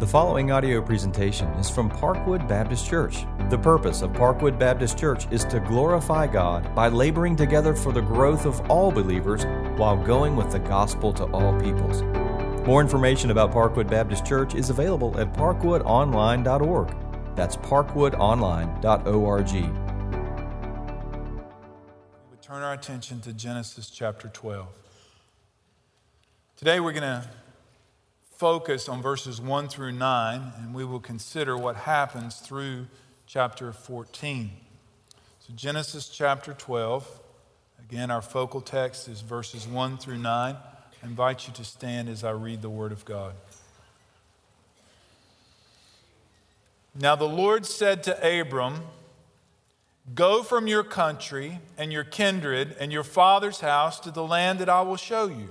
The following audio presentation is from Parkwood Baptist Church. The purpose of Parkwood Baptist Church is to glorify God by laboring together for the growth of all believers while going with the gospel to all peoples. More information about Parkwood Baptist Church is available at parkwoodonline.org. That's parkwoodonline.org. We turn our attention to Genesis chapter 12. Today we're going to focus on verses 1 through 9, and we will consider what happens through chapter 14. So, Genesis chapter 12, again, our focal text is verses 1 through 9. I invite you to stand as I read the Word of God. Now, the Lord said to Abram, Go from your country and your kindred and your father's house to the land that I will show you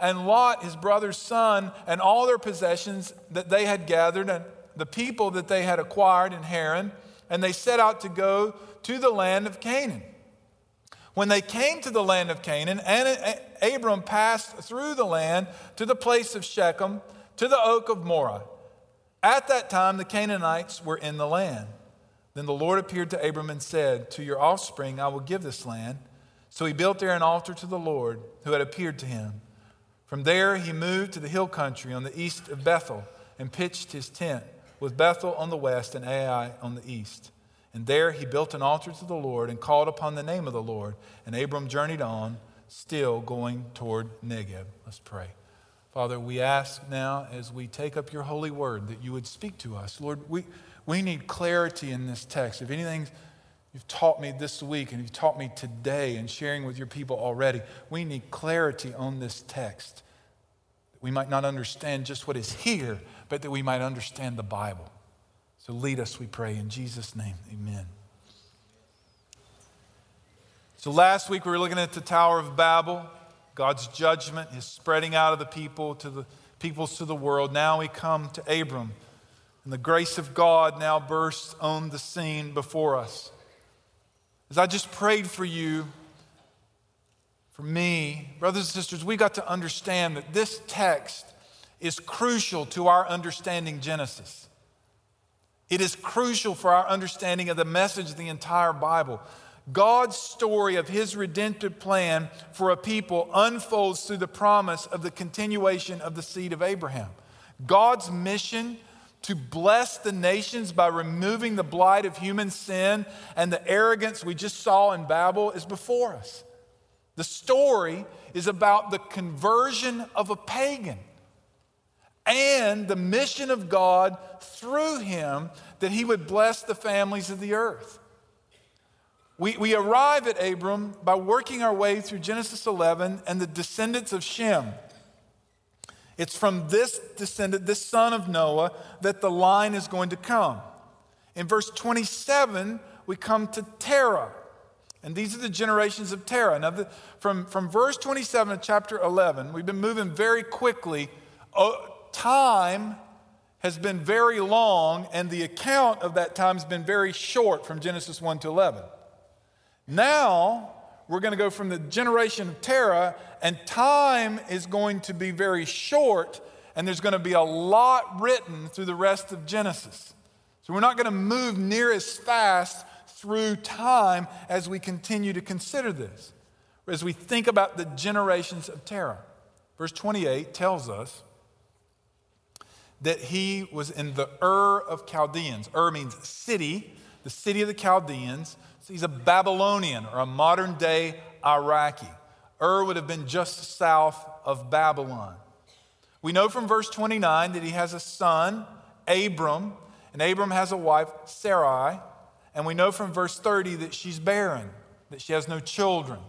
and Lot, his brother's son, and all their possessions that they had gathered, and the people that they had acquired in Haran, and they set out to go to the land of Canaan. When they came to the land of Canaan, and Abram passed through the land to the place of Shechem, to the oak of Moreh. At that time, the Canaanites were in the land. Then the Lord appeared to Abram and said, To your offspring I will give this land. So he built there an altar to the Lord who had appeared to him. From there, he moved to the hill country on the east of Bethel and pitched his tent, with Bethel on the west and Ai on the east. And there he built an altar to the Lord and called upon the name of the Lord. And Abram journeyed on, still going toward Negeb. Let's pray. Father, we ask now as we take up your holy word that you would speak to us. Lord, we, we need clarity in this text. If anything you've taught me this week and you've taught me today and sharing with your people already, we need clarity on this text we might not understand just what is here, but that we might understand the Bible. So lead us, we pray, in Jesus' name. Amen. So last week we were looking at the Tower of Babel. God's judgment is spreading out of the people to the peoples to the world. Now we come to Abram, and the grace of God now bursts on the scene before us. As I just prayed for you for me, brothers and sisters, we got to understand that this text is crucial to our understanding Genesis. It is crucial for our understanding of the message of the entire Bible. God's story of his redemptive plan for a people unfolds through the promise of the continuation of the seed of Abraham. God's mission to bless the nations by removing the blight of human sin and the arrogance we just saw in Babel is before us. The story is about the conversion of a pagan and the mission of God through him that he would bless the families of the earth. We, we arrive at Abram by working our way through Genesis 11 and the descendants of Shem. It's from this descendant, this son of Noah, that the line is going to come. In verse 27, we come to Terah. And these are the generations of Terah. Now, the, from, from verse 27 of chapter 11, we've been moving very quickly. Oh, time has been very long, and the account of that time has been very short from Genesis 1 to 11. Now, we're going to go from the generation of Terah, and time is going to be very short, and there's going to be a lot written through the rest of Genesis. So, we're not going to move near as fast through time as we continue to consider this, as we think about the generations of Terah. Verse 28 tells us that he was in the Ur of Chaldeans. Ur means city, the city of the Chaldeans. He's a Babylonian or a modern day Iraqi. Ur would have been just south of Babylon. We know from verse 29 that he has a son, Abram, and Abram has a wife, Sarai. And we know from verse 30 that she's barren, that she has no children.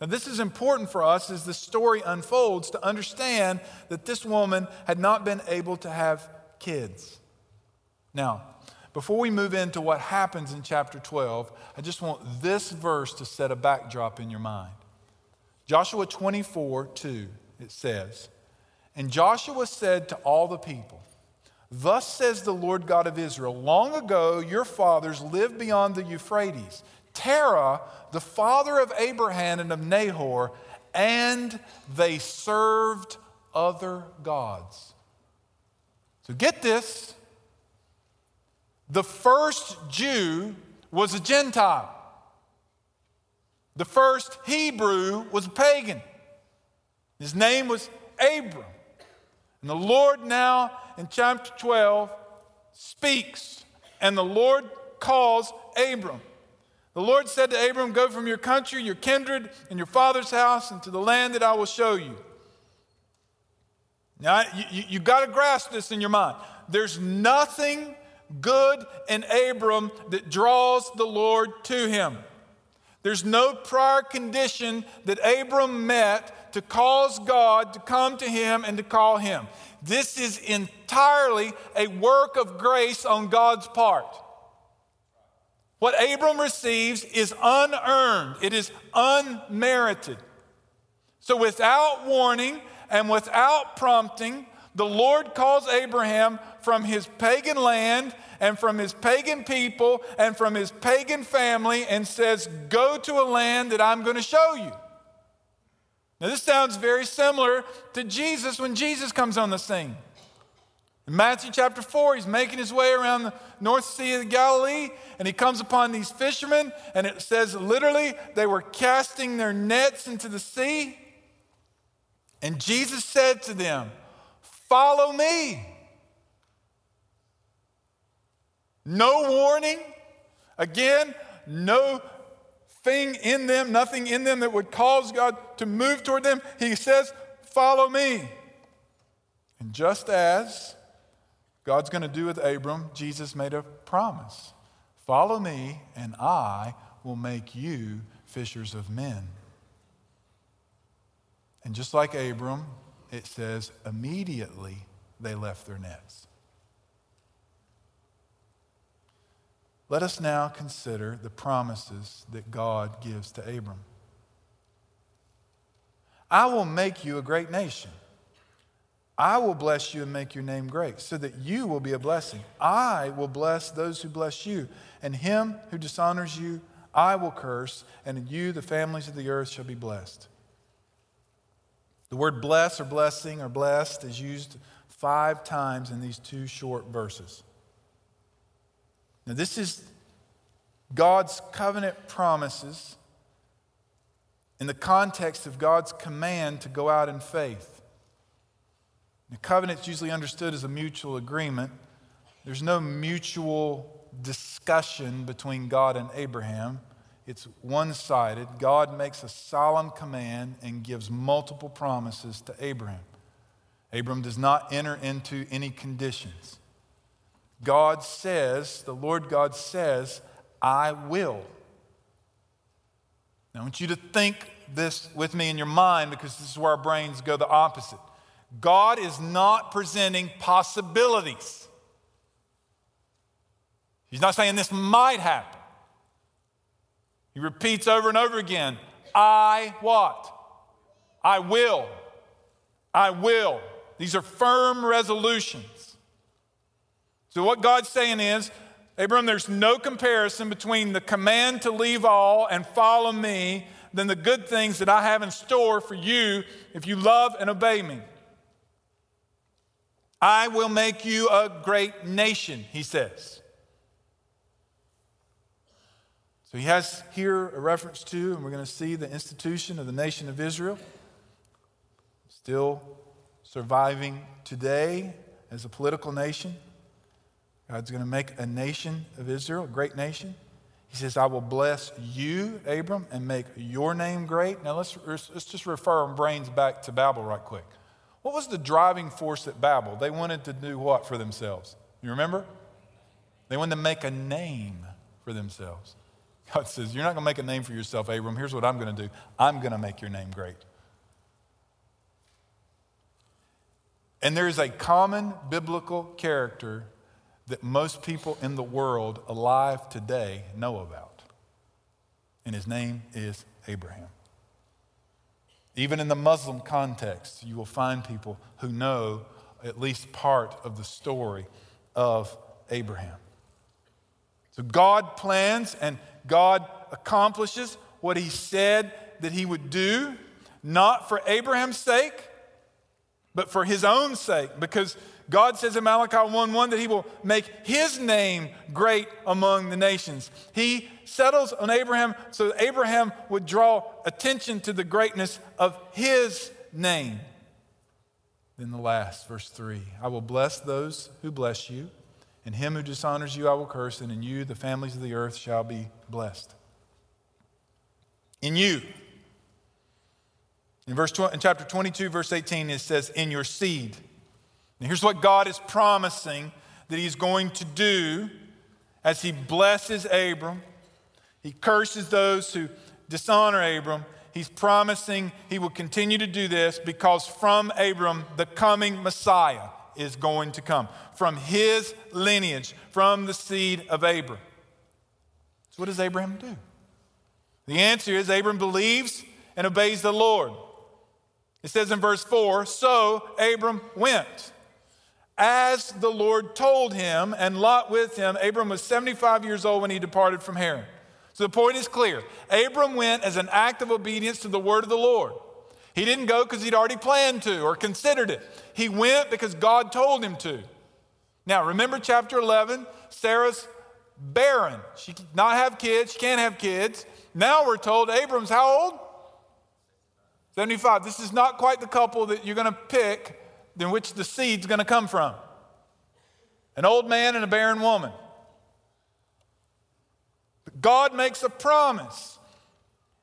Now, this is important for us as the story unfolds to understand that this woman had not been able to have kids. Now, before we move into what happens in chapter 12, I just want this verse to set a backdrop in your mind. Joshua 24, 2, it says, And Joshua said to all the people, Thus says the Lord God of Israel, long ago your fathers lived beyond the Euphrates. Terah, the father of Abraham and of Nahor, and they served other gods. So get this the first Jew was a Gentile. The first Hebrew was a pagan. His name was Abram. And the Lord now in chapter 12 speaks, and the Lord calls Abram. The Lord said to Abram, Go from your country, your kindred, and your father's house into the land that I will show you. Now, you, you, you got to grasp this in your mind. There's nothing good in Abram that draws the Lord to him. There's no prior condition that Abram met to cause God to come to him and to call him. This is entirely a work of grace on God's part. What Abram receives is unearned, it is unmerited. So, without warning and without prompting, the Lord calls Abraham from his pagan land and from his pagan people and from his pagan family and says, Go to a land that I'm going to show you. Now, this sounds very similar to Jesus when Jesus comes on the scene. In Matthew chapter 4, he's making his way around the North Sea of Galilee, and he comes upon these fishermen, and it says literally they were casting their nets into the sea. And Jesus said to them, Follow me. No warning. Again, no thing in them, nothing in them that would cause God to move toward them. He says, Follow me. And just as God's going to do with Abram, Jesus made a promise Follow me, and I will make you fishers of men. And just like Abram, it says, immediately they left their nets. Let us now consider the promises that God gives to Abram. I will make you a great nation. I will bless you and make your name great, so that you will be a blessing. I will bless those who bless you, and him who dishonors you, I will curse, and in you the families of the earth shall be blessed. The word bless or blessing or blessed is used five times in these two short verses. Now, this is God's covenant promises in the context of God's command to go out in faith. The covenant is usually understood as a mutual agreement. There's no mutual discussion between God and Abraham. It's one sided. God makes a solemn command and gives multiple promises to Abraham. Abram does not enter into any conditions. God says, the Lord God says, I will. Now, I want you to think this with me in your mind because this is where our brains go the opposite. God is not presenting possibilities. He's not saying this might happen. He repeats over and over again, I what? I will. I will. These are firm resolutions. So, what God's saying is, Abram, there's no comparison between the command to leave all and follow me than the good things that I have in store for you if you love and obey me. I will make you a great nation, he says. So he has here a reference to, and we're going to see the institution of the nation of Israel, still surviving today as a political nation. God's going to make a nation of Israel, a great nation. He says, I will bless you, Abram, and make your name great. Now let's, let's just refer our brains back to Babel right quick. What was the driving force at Babel? They wanted to do what for themselves? You remember? They wanted to make a name for themselves. God says, You're not going to make a name for yourself, Abram. Here's what I'm going to do I'm going to make your name great. And there is a common biblical character that most people in the world alive today know about. And his name is Abraham. Even in the Muslim context, you will find people who know at least part of the story of Abraham. So God plans and God accomplishes what he said that he would do, not for Abraham's sake, but for his own sake, because God says in Malachi 1:1 that he will make his name great among the nations. He settles on Abraham so that Abraham would draw attention to the greatness of his name. Then the last, verse 3 I will bless those who bless you, and him who dishonors you I will curse, and in you the families of the earth shall be blessed. In you. In, verse, in chapter 22, verse 18, it says, In your seed. And here's what God is promising that He's going to do as He blesses Abram. He curses those who dishonor Abram. He's promising He will continue to do this because from Abram, the coming Messiah is going to come. From his lineage, from the seed of Abram. So, what does Abraham do? The answer is Abram believes and obeys the Lord. It says in verse 4 So Abram went as the Lord told him, and Lot with him. Abram was 75 years old when he departed from Haran. So the point is clear. Abram went as an act of obedience to the word of the Lord. He didn't go because he'd already planned to or considered it. He went because God told him to. Now, remember chapter 11? Sarah's barren. She not have kids. She can't have kids. Now we're told Abram's how old? 75. This is not quite the couple that you're going to pick in which the seed's going to come from an old man and a barren woman. God makes a promise.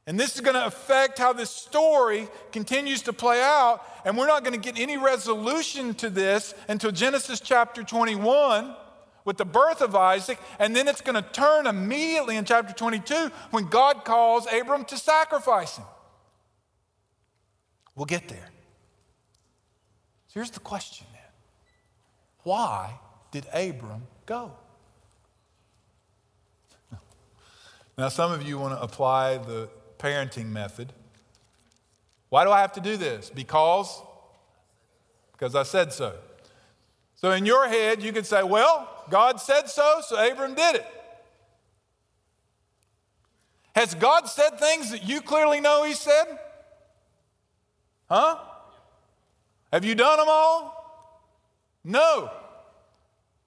And this is going to affect how this story continues to play out. And we're not going to get any resolution to this until Genesis chapter 21 with the birth of Isaac. And then it's going to turn immediately in chapter 22 when God calls Abram to sacrifice him. We'll get there. So here's the question then Why did Abram go? Now, some of you want to apply the parenting method. Why do I have to do this? Because because I said so. So in your head, you could say, well, God said so, so Abram did it. Has God said things that you clearly know He said? Huh? Have you done them all? No.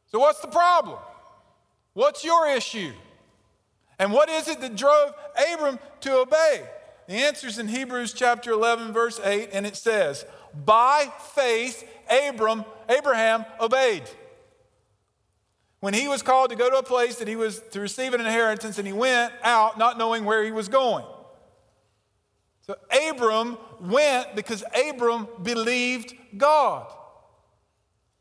So, what's the problem? What's your issue? And what is it that drove Abram to obey? The answer is in Hebrews chapter 11, verse 8, and it says, By faith, Abram, Abraham obeyed. When he was called to go to a place that he was to receive an inheritance, and he went out not knowing where he was going. So Abram went because Abram believed God.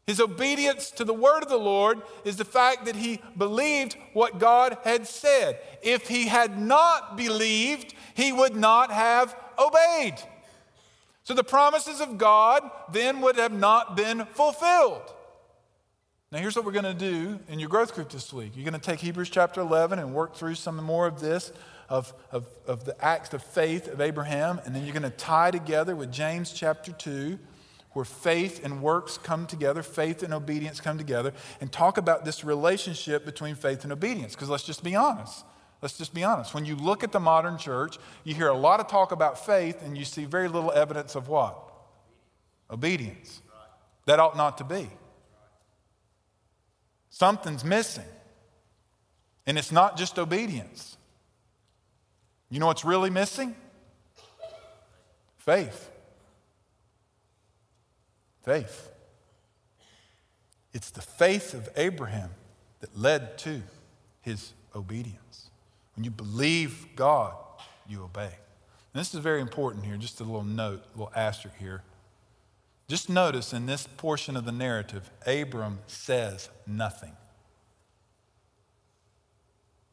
His obedience to the word of the Lord is the fact that he believed what God had said. If he had not believed, he would not have obeyed. So the promises of God then would have not been fulfilled. Now, here's what we're going to do in your growth group this week. You're going to take Hebrews chapter 11 and work through some more of this of, of, of the acts of faith of Abraham, and then you're going to tie together with James chapter 2, where faith and works come together, faith and obedience come together, and talk about this relationship between faith and obedience. Because let's just be honest. Let's just be honest. When you look at the modern church, you hear a lot of talk about faith, and you see very little evidence of what? Obedience. That ought not to be. Something's missing. And it's not just obedience. You know what's really missing? Faith. Faith. It's the faith of Abraham that led to his obedience. When you believe God, you obey. And this is very important here, just a little note, a little asterisk here. Just notice in this portion of the narrative, Abram says nothing.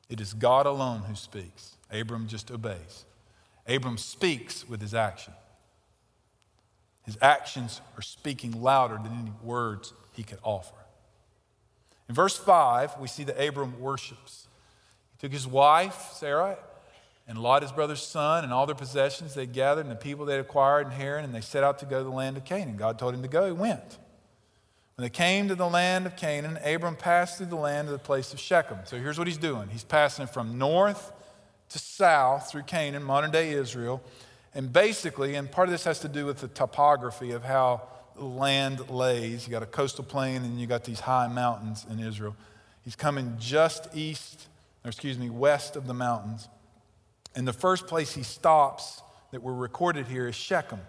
It is God alone who speaks. Abram just obeys. Abram speaks with his action. His actions are speaking louder than any words he could offer. In verse 5, we see that Abram worships. He took his wife, Sarah, and Lot, his brother's son, and all their possessions they gathered, and the people they'd acquired in Haran, and they set out to go to the land of Canaan. God told him to go, he went. When they came to the land of Canaan, Abram passed through the land to the place of Shechem. So here's what he's doing he's passing from north to south through Canaan, modern day Israel. And basically, and part of this has to do with the topography of how land lays. You got a coastal plain and you got these high mountains in Israel. He's coming just east, or excuse me, west of the mountains. And the first place he stops that were recorded here is Shechem.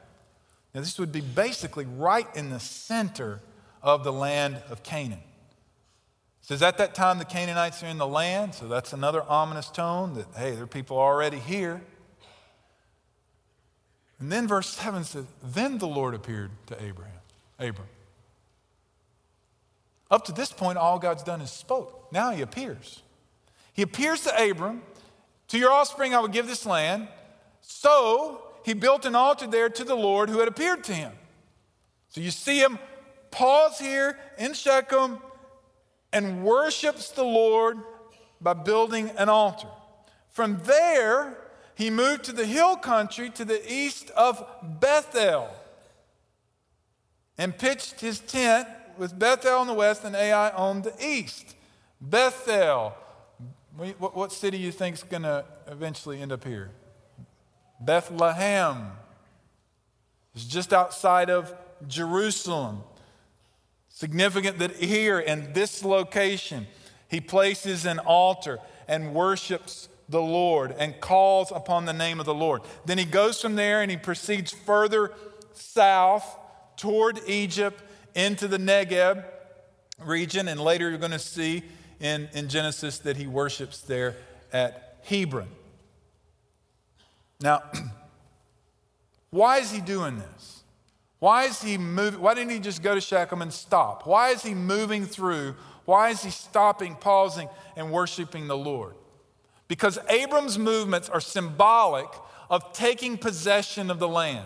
Now, this would be basically right in the center of the land of Canaan. It says, At that time, the Canaanites are in the land, so that's another ominous tone that, hey, there are people already here. And then verse 7 says, Then the Lord appeared to Abraham. Abram. Up to this point, all God's done is spoke. Now he appears. He appears to Abram, To your offspring I will give this land. So he built an altar there to the Lord who had appeared to him. So you see him pause here in Shechem and worships the Lord by building an altar. From there, he moved to the hill country to the east of Bethel and pitched his tent with Bethel on the west and Ai on the east. Bethel. What city do you think is going to eventually end up here? Bethlehem. It's just outside of Jerusalem. Significant that here in this location, he places an altar and worships the Lord and calls upon the name of the Lord. Then he goes from there and he proceeds further south toward Egypt into the Negeb region. And later you're going to see in, in Genesis that he worships there at Hebron. Now, why is he doing this? Why is he moving? Why didn't he just go to Shechem and stop? Why is he moving through? Why is he stopping, pausing, and worshiping the Lord? Because Abram's movements are symbolic of taking possession of the land.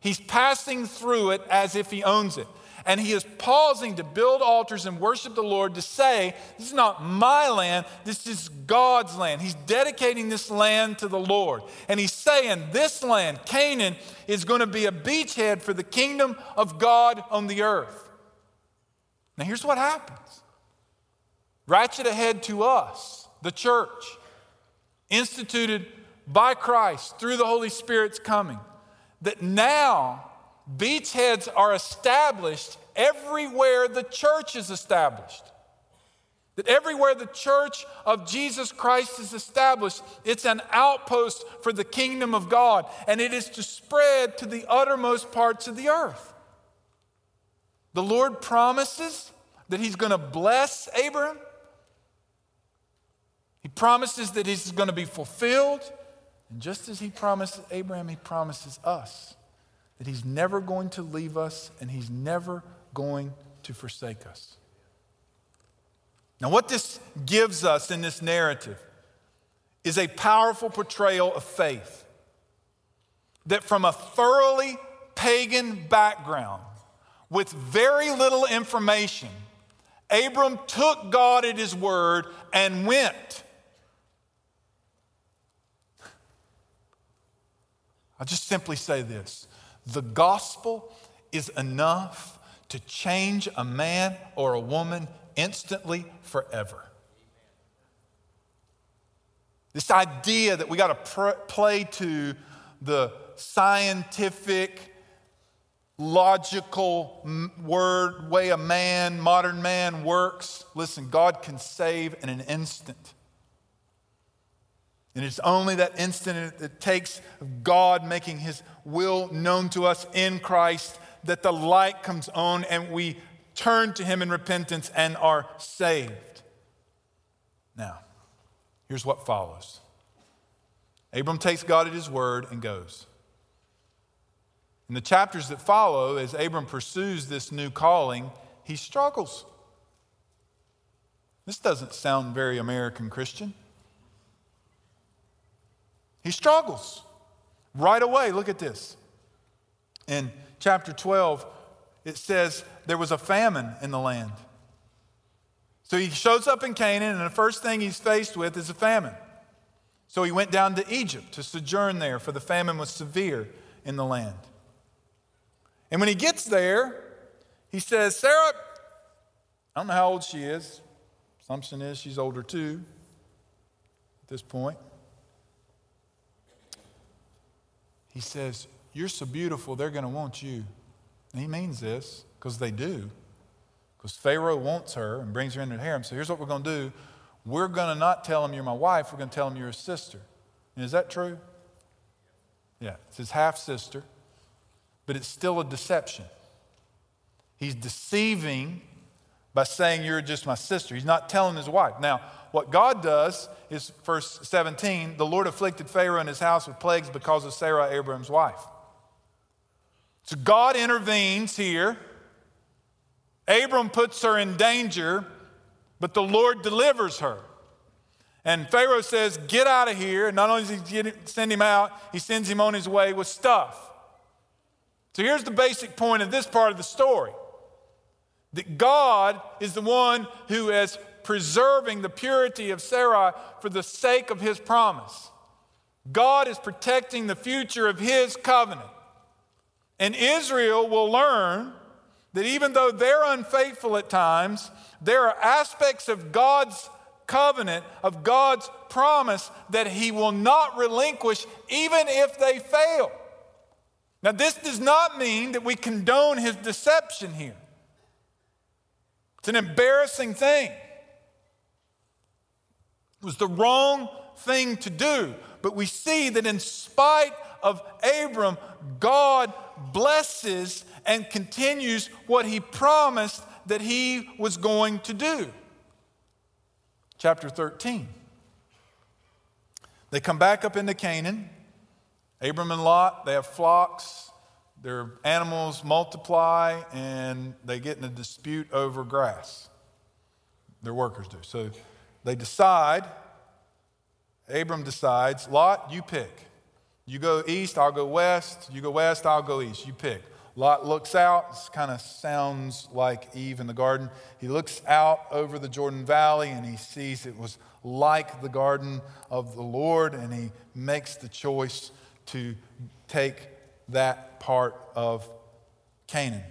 He's passing through it as if he owns it. And he is pausing to build altars and worship the Lord to say, This is not my land, this is God's land. He's dedicating this land to the Lord. And he's saying, This land, Canaan, is going to be a beachhead for the kingdom of God on the earth. Now, here's what happens ratchet ahead to us, the church, instituted by Christ through the Holy Spirit's coming that now beachheads are established everywhere the church is established. That everywhere the church of Jesus Christ is established, it's an outpost for the kingdom of God, and it is to spread to the uttermost parts of the earth. The Lord promises that He's going to bless Abraham. Promises that He's going to be fulfilled. And just as he promised Abraham, he promises us that he's never going to leave us and he's never going to forsake us. Now, what this gives us in this narrative is a powerful portrayal of faith. That from a thoroughly pagan background, with very little information, Abram took God at his word and went. I'll just simply say this the gospel is enough to change a man or a woman instantly forever. This idea that we got to pr- play to the scientific, logical word, way a man, modern man works. Listen, God can save in an instant. And it's only that instant that takes God making his will known to us in Christ that the light comes on and we turn to him in repentance and are saved. Now, here's what follows Abram takes God at his word and goes. In the chapters that follow, as Abram pursues this new calling, he struggles. This doesn't sound very American Christian. He struggles right away. Look at this. In chapter 12, it says there was a famine in the land. So he shows up in Canaan, and the first thing he's faced with is a famine. So he went down to Egypt to sojourn there, for the famine was severe in the land. And when he gets there, he says, Sarah, I don't know how old she is. Assumption is she's older too at this point. He says, You're so beautiful, they're going to want you. And he means this because they do. Because Pharaoh wants her and brings her into the harem. So here's what we're going to do we're going to not tell him you're my wife, we're going to tell him you're his sister. And is that true? Yeah, it's his half sister, but it's still a deception. He's deceiving by saying you're just my sister. He's not telling his wife. Now, what God does is, verse 17, the Lord afflicted Pharaoh and his house with plagues because of Sarah, Abraham's wife. So God intervenes here. Abram puts her in danger, but the Lord delivers her. And Pharaoh says, Get out of here. And not only does he send him out, he sends him on his way with stuff. So here's the basic point of this part of the story that God is the one who is preserving the purity of Sarai for the sake of his promise. God is protecting the future of his covenant. And Israel will learn that even though they're unfaithful at times, there are aspects of God's covenant, of God's promise, that He will not relinquish even if they fail. Now, this does not mean that we condone His deception here. It's an embarrassing thing. It was the wrong thing to do. But we see that in spite of Abram, God blesses and continues what he promised that he was going to do. Chapter 13. They come back up into Canaan. Abram and Lot, they have flocks, their animals multiply, and they get in a dispute over grass. Their workers do. So they decide, Abram decides, Lot, you pick. You go east, I'll go west. You go west, I'll go east. You pick. Lot looks out, this kind of sounds like Eve in the garden. He looks out over the Jordan Valley and he sees it was like the garden of the Lord, and he makes the choice to take that part of Canaan.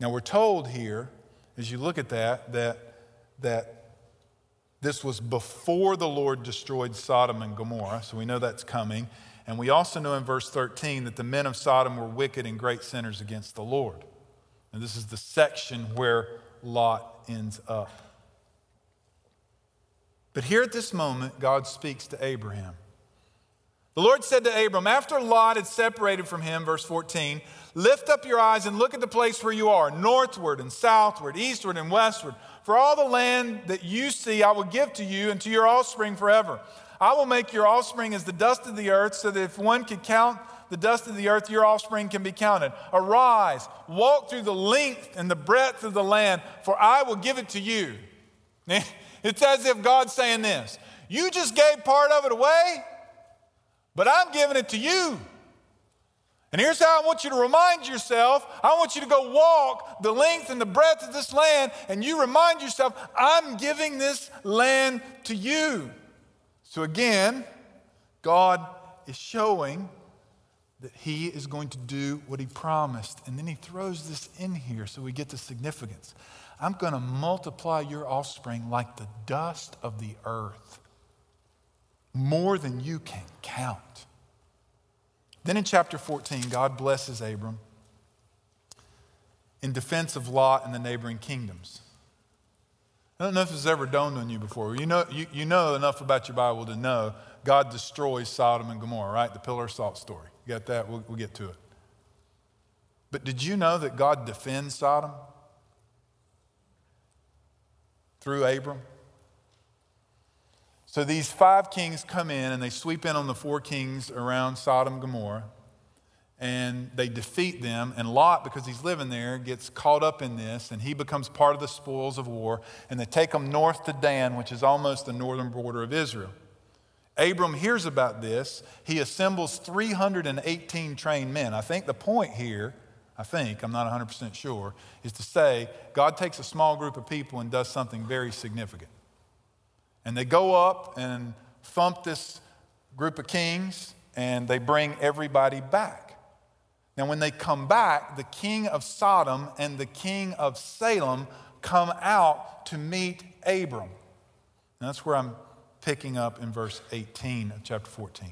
Now, we're told here, as you look at that, that, that this was before the Lord destroyed Sodom and Gomorrah, so we know that's coming. And we also know in verse 13 that the men of Sodom were wicked and great sinners against the Lord. And this is the section where Lot ends up. But here at this moment, God speaks to Abraham. The Lord said to Abram, after Lot had separated from him, verse 14, lift up your eyes and look at the place where you are, northward and southward, eastward and westward. For all the land that you see, I will give to you and to your offspring forever. I will make your offspring as the dust of the earth, so that if one could count the dust of the earth, your offspring can be counted. Arise, walk through the length and the breadth of the land, for I will give it to you. It's as if God's saying this You just gave part of it away, but I'm giving it to you. And here's how I want you to remind yourself I want you to go walk the length and the breadth of this land, and you remind yourself, I'm giving this land to you. So again, God is showing that He is going to do what He promised. And then He throws this in here so we get the significance. I'm going to multiply your offspring like the dust of the earth, more than you can count. Then in chapter 14, God blesses Abram in defense of Lot and the neighboring kingdoms. I don't know if this has ever dawned on you before. You know, you, you know enough about your Bible to know God destroys Sodom and Gomorrah, right? The pillar of salt story. You got that? We'll, we'll get to it. But did you know that God defends Sodom through Abram? So these five kings come in and they sweep in on the four kings around Sodom and Gomorrah and they defeat them. And Lot, because he's living there, gets caught up in this and he becomes part of the spoils of war. And they take him north to Dan, which is almost the northern border of Israel. Abram hears about this. He assembles 318 trained men. I think the point here I think, I'm not 100% sure, is to say God takes a small group of people and does something very significant. And they go up and thump this group of kings and they bring everybody back. Now, when they come back, the king of Sodom and the king of Salem come out to meet Abram. And that's where I'm picking up in verse 18 of chapter 14.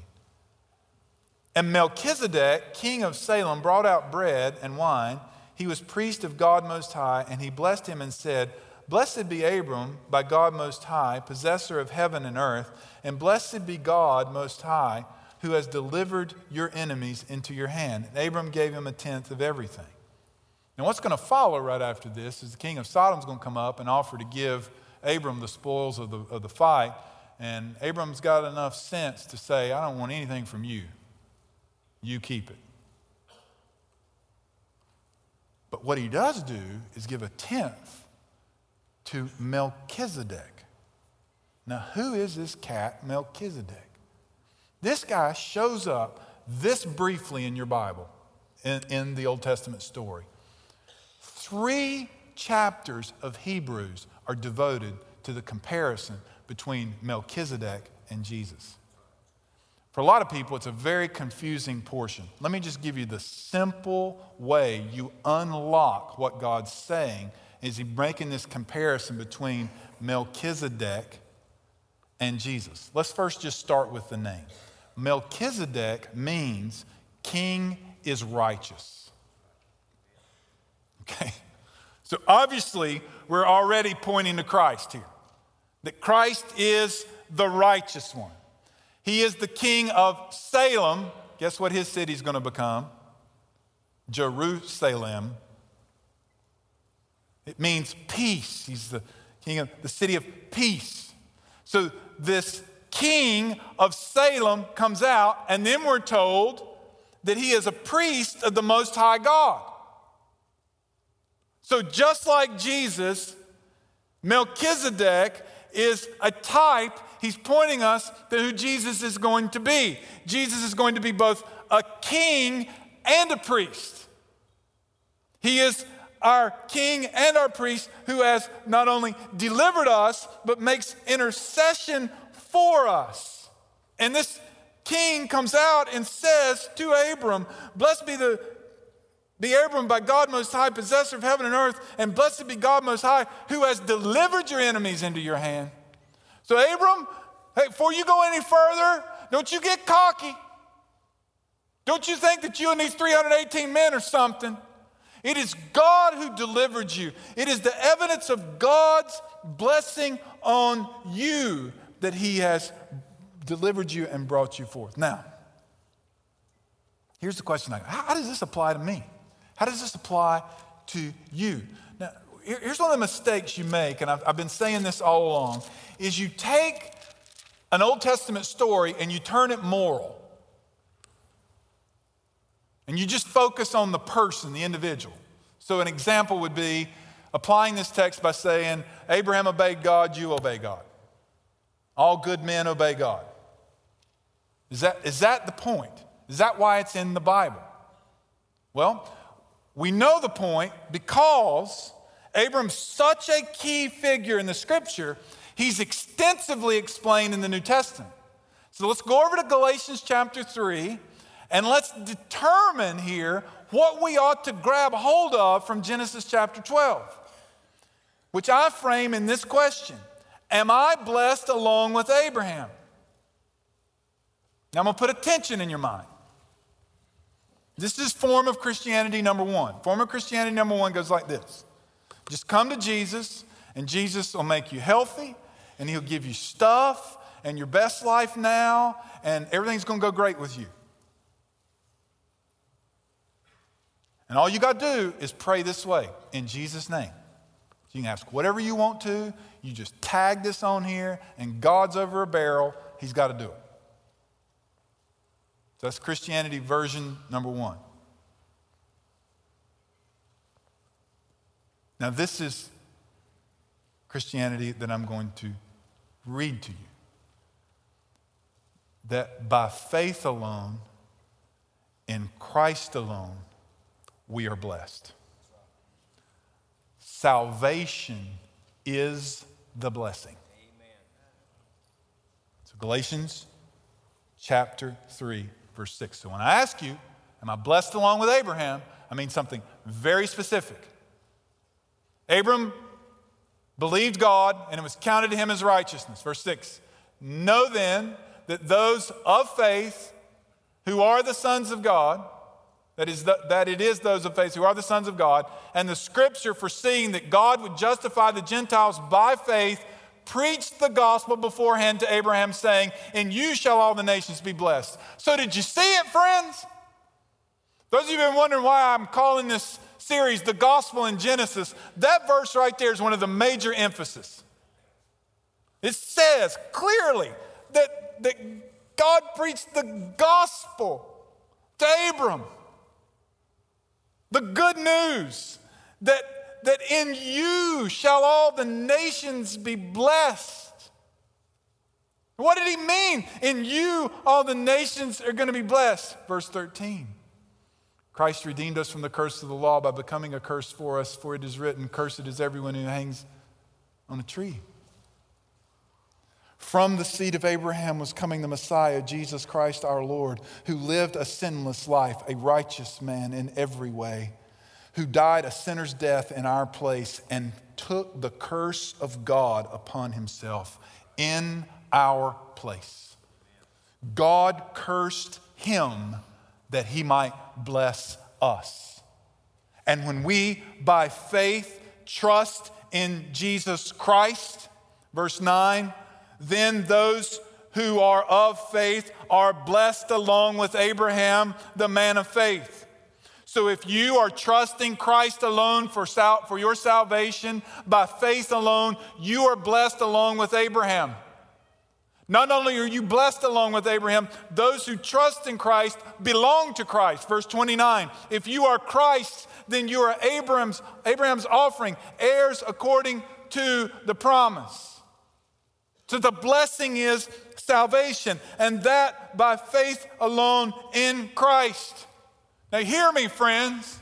And Melchizedek, king of Salem, brought out bread and wine. He was priest of God Most High, and he blessed him and said, Blessed be Abram by God Most High, possessor of heaven and earth, and blessed be God Most High, who has delivered your enemies into your hand. And Abram gave him a tenth of everything. Now, what's going to follow right after this is the king of Sodom is going to come up and offer to give Abram the spoils of the, of the fight. And Abram's got enough sense to say, I don't want anything from you you keep it. But what he does do is give a tenth to Melchizedek. Now, who is this cat, Melchizedek? This guy shows up this briefly in your Bible, in, in the Old Testament story. Three chapters of Hebrews are devoted to the comparison between Melchizedek and Jesus. For a lot of people, it's a very confusing portion. Let me just give you the simple way you unlock what God's saying is he making this comparison between Melchizedek and Jesus. Let's first just start with the name. Melchizedek means king is righteous. Okay? So obviously, we're already pointing to Christ here. That Christ is the righteous one. He is the king of Salem. Guess what his city is going to become? Jerusalem. It means peace. He's the king of the city of peace. So this king of Salem comes out, and then we're told that he is a priest of the Most High God. So just like Jesus, Melchizedek is a type he's pointing us to who Jesus is going to be. Jesus is going to be both a king and a priest. He is our king and our priest who has not only delivered us, but makes intercession for us. And this king comes out and says to Abram, Blessed be the be Abram by God Most High, possessor of heaven and earth, and blessed be God Most High, who has delivered your enemies into your hand. So, Abram, hey, before you go any further, don't you get cocky. Don't you think that you and these 318 men are something. It is God who delivered you. It is the evidence of God's blessing on you that He has delivered you and brought you forth. Now, here's the question how does this apply to me? How does this apply to you? Now, here's one of the mistakes you make, and I've, I've been saying this all along, is you take an Old Testament story and you turn it moral. And you just focus on the person, the individual. So, an example would be applying this text by saying, Abraham obeyed God, you obey God. All good men obey God. Is that, is that the point? Is that why it's in the Bible? Well, we know the point because Abram's such a key figure in the scripture, he's extensively explained in the New Testament. So let's go over to Galatians chapter 3 and let's determine here what we ought to grab hold of from Genesis chapter 12, which I frame in this question Am I blessed along with Abraham? Now I'm going to put a tension in your mind. This is form of Christianity number one. Form of Christianity number one goes like this just come to Jesus, and Jesus will make you healthy, and He'll give you stuff and your best life now, and everything's going to go great with you. And all you got to do is pray this way in Jesus' name. You can ask whatever you want to. You just tag this on here, and God's over a barrel. He's got to do it. So that's Christianity version number one. Now, this is Christianity that I'm going to read to you. That by faith alone, in Christ alone, we are blessed. Salvation is the blessing. So, Galatians chapter 3, verse 6. So, when I ask you, Am I blessed along with Abraham? I mean something very specific. Abram believed God, and it was counted to him as righteousness. Verse 6 Know then that those of faith who are the sons of God, that is, the, that it is those of faith who are the sons of God, and the scripture foreseeing that God would justify the Gentiles by faith, preached the gospel beforehand to Abraham, saying, In you shall all the nations be blessed. So, did you see it, friends? Those of you have been wondering why I'm calling this series The Gospel in Genesis, that verse right there is one of the major emphasis. It says clearly that, that God preached the gospel to Abram. The good news that, that in you shall all the nations be blessed. What did he mean? In you, all the nations are going to be blessed. Verse 13. Christ redeemed us from the curse of the law by becoming a curse for us, for it is written, Cursed is everyone who hangs on a tree. From the seed of Abraham was coming the Messiah, Jesus Christ our Lord, who lived a sinless life, a righteous man in every way, who died a sinner's death in our place and took the curse of God upon himself in our place. God cursed him that he might bless us. And when we, by faith, trust in Jesus Christ, verse 9, then those who are of faith are blessed along with Abraham, the man of faith. So if you are trusting Christ alone for, sal- for your salvation, by faith alone, you are blessed along with Abraham. Not only are you blessed along with Abraham, those who trust in Christ belong to Christ. Verse 29 If you are Christ, then you are Abraham's, Abraham's offering, heirs according to the promise. So the blessing is salvation, and that by faith alone in Christ. Now, hear me, friends.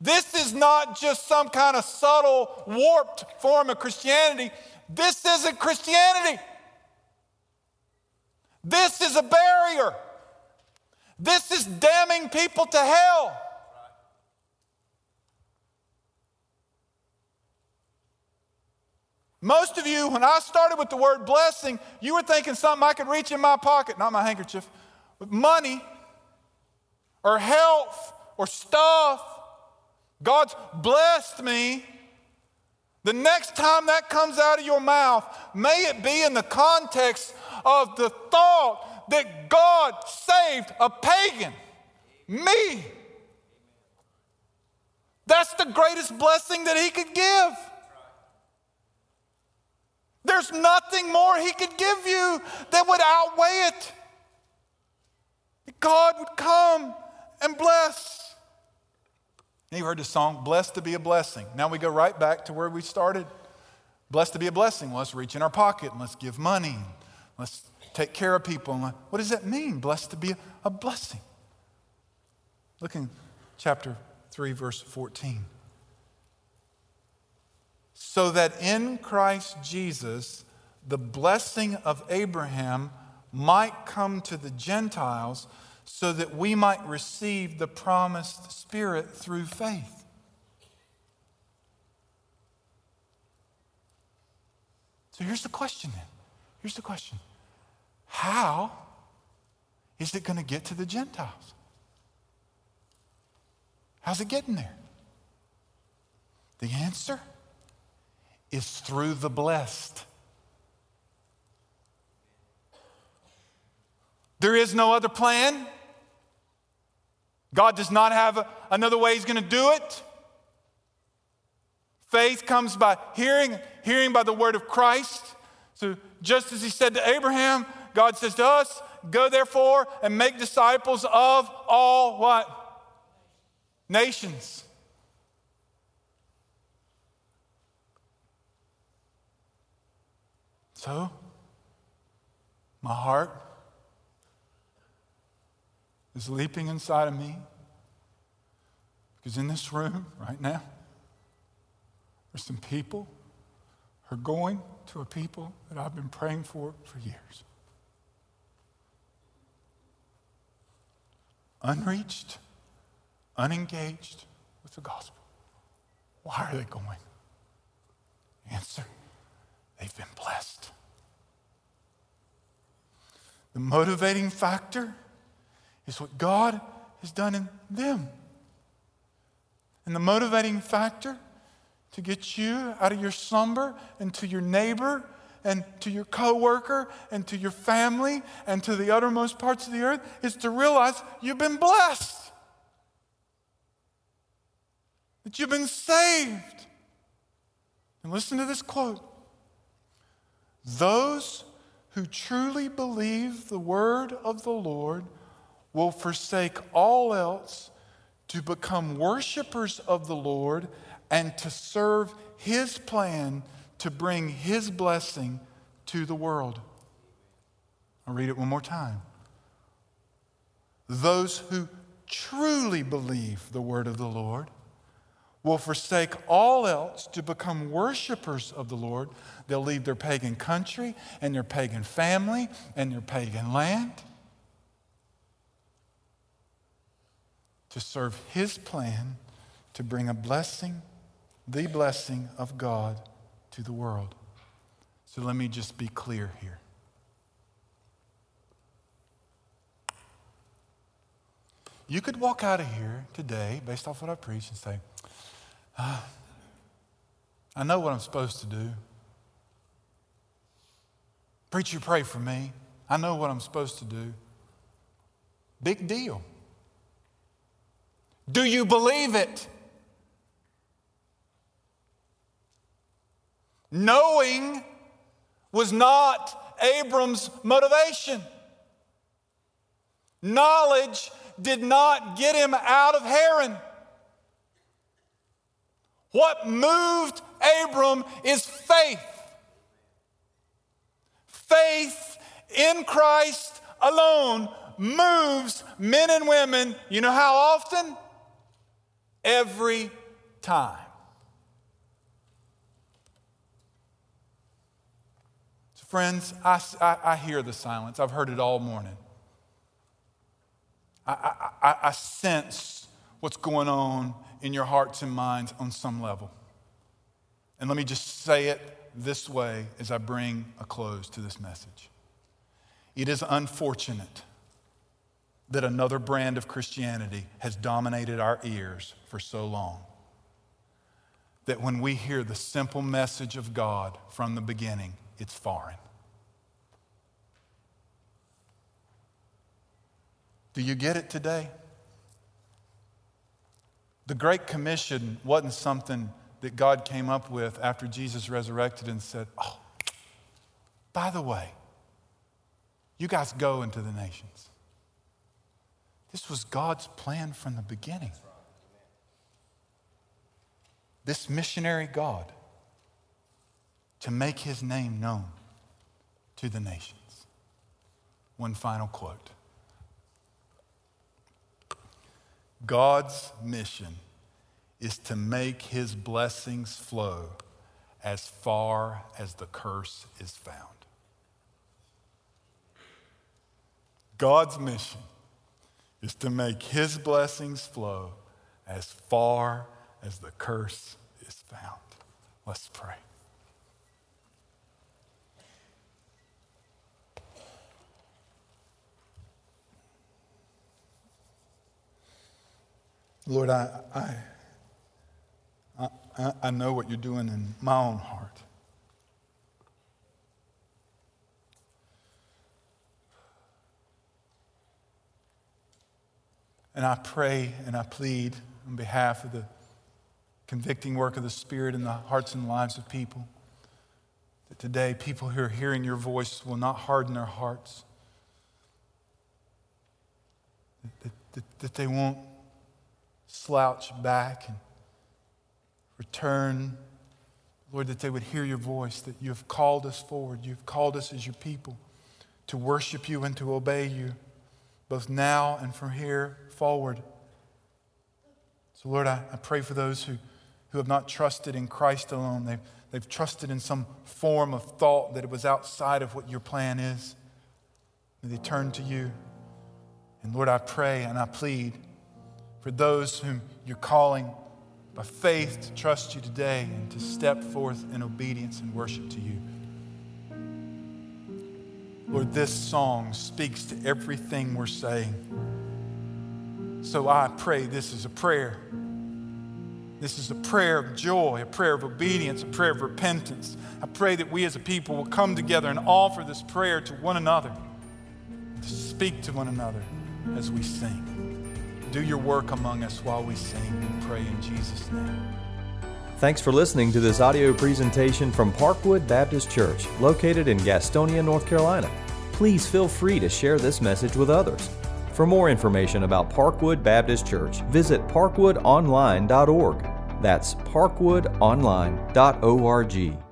This is not just some kind of subtle, warped form of Christianity. This isn't Christianity. This is a barrier. This is damning people to hell. Most of you, when I started with the word blessing, you were thinking something I could reach in my pocket, not my handkerchief, with money or health or stuff. God's blessed me. The next time that comes out of your mouth, may it be in the context of the thought that God saved a pagan, me. That's the greatest blessing that He could give. There's nothing more He could give you that would outweigh it. God would come and bless. And You heard the song, Blessed to be a Blessing. Now we go right back to where we started. Blessed to be a blessing. Let's reach in our pocket and let's give money. Let's take care of people. What does that mean? Blessed to be a blessing. Look in chapter 3, verse 14. So that in Christ Jesus, the blessing of Abraham might come to the Gentiles so that we might receive the promised Spirit through faith. So here's the question then. Here's the question How is it going to get to the Gentiles? How's it getting there? The answer is through the blessed. There is no other plan. God does not have another way He's going to do it. Faith comes by hearing, hearing by the word of Christ. So, just as He said to Abraham, God says to us, Go therefore and make disciples of all what? Nations. So, my heart is leaping inside of me Because in this room right now, there's some people who are going to a people that I've been praying for for years. Unreached, unengaged with the gospel. Why are they going? Answer they've been blessed. The motivating factor is what God has done in them. And the motivating factor to get you out of your slumber and to your neighbor and to your coworker and to your family and to the uttermost parts of the earth is to realize you've been blessed. That you've been saved. And listen to this quote. Those who truly believe the word of the Lord will forsake all else to become worshipers of the Lord and to serve his plan to bring his blessing to the world. I'll read it one more time. Those who truly believe the word of the Lord will forsake all else to become worshipers of the Lord. They'll leave their pagan country and their pagan family and their pagan land to serve His plan to bring a blessing, the blessing of God to the world. So let me just be clear here. You could walk out of here today, based off what I preached, and say, I know what I'm supposed to do. Preacher, pray for me. I know what I'm supposed to do. Big deal. Do you believe it? Knowing was not Abram's motivation. Knowledge did not get him out of Haran. What moved Abram is faith. Faith in Christ alone moves men and women, you know how often? Every time. So friends, I, I, I, hear the silence. I've heard it all morning. I, I, I sense what's going on in your hearts and minds on some level. And let me just say it this way as I bring a close to this message. It is unfortunate that another brand of Christianity has dominated our ears for so long that when we hear the simple message of God from the beginning, it's foreign. Do you get it today? The Great Commission wasn't something that God came up with after Jesus resurrected and said, Oh, by the way, you guys go into the nations. This was God's plan from the beginning. This missionary God to make his name known to the nations. One final quote God's mission is to make his blessings flow as far as the curse is found. God's mission is to make his blessings flow as far as the curse is found. Let's pray. Lord, I, I, I, I know what you're doing in my own heart. And I pray and I plead on behalf of the convicting work of the Spirit in the hearts and lives of people that today people who are hearing your voice will not harden their hearts, that, that, that they won't slouch back and return. Lord, that they would hear your voice, that you have called us forward. You've called us as your people to worship you and to obey you, both now and from here forward. So, Lord, I, I pray for those who, who have not trusted in Christ alone. They've, they've trusted in some form of thought that it was outside of what your plan is. May they turn to you. And Lord, I pray and I plead for those whom you're calling by faith to trust you today and to step forth in obedience and worship to you. Lord, this song speaks to everything we're saying. So I pray this is a prayer. This is a prayer of joy, a prayer of obedience, a prayer of repentance. I pray that we as a people will come together and offer this prayer to one another, to speak to one another as we sing. Do your work among us while we sing and pray in Jesus' name. Thanks for listening to this audio presentation from Parkwood Baptist Church, located in Gastonia, North Carolina. Please feel free to share this message with others. For more information about Parkwood Baptist Church, visit parkwoodonline.org. That's parkwoodonline.org.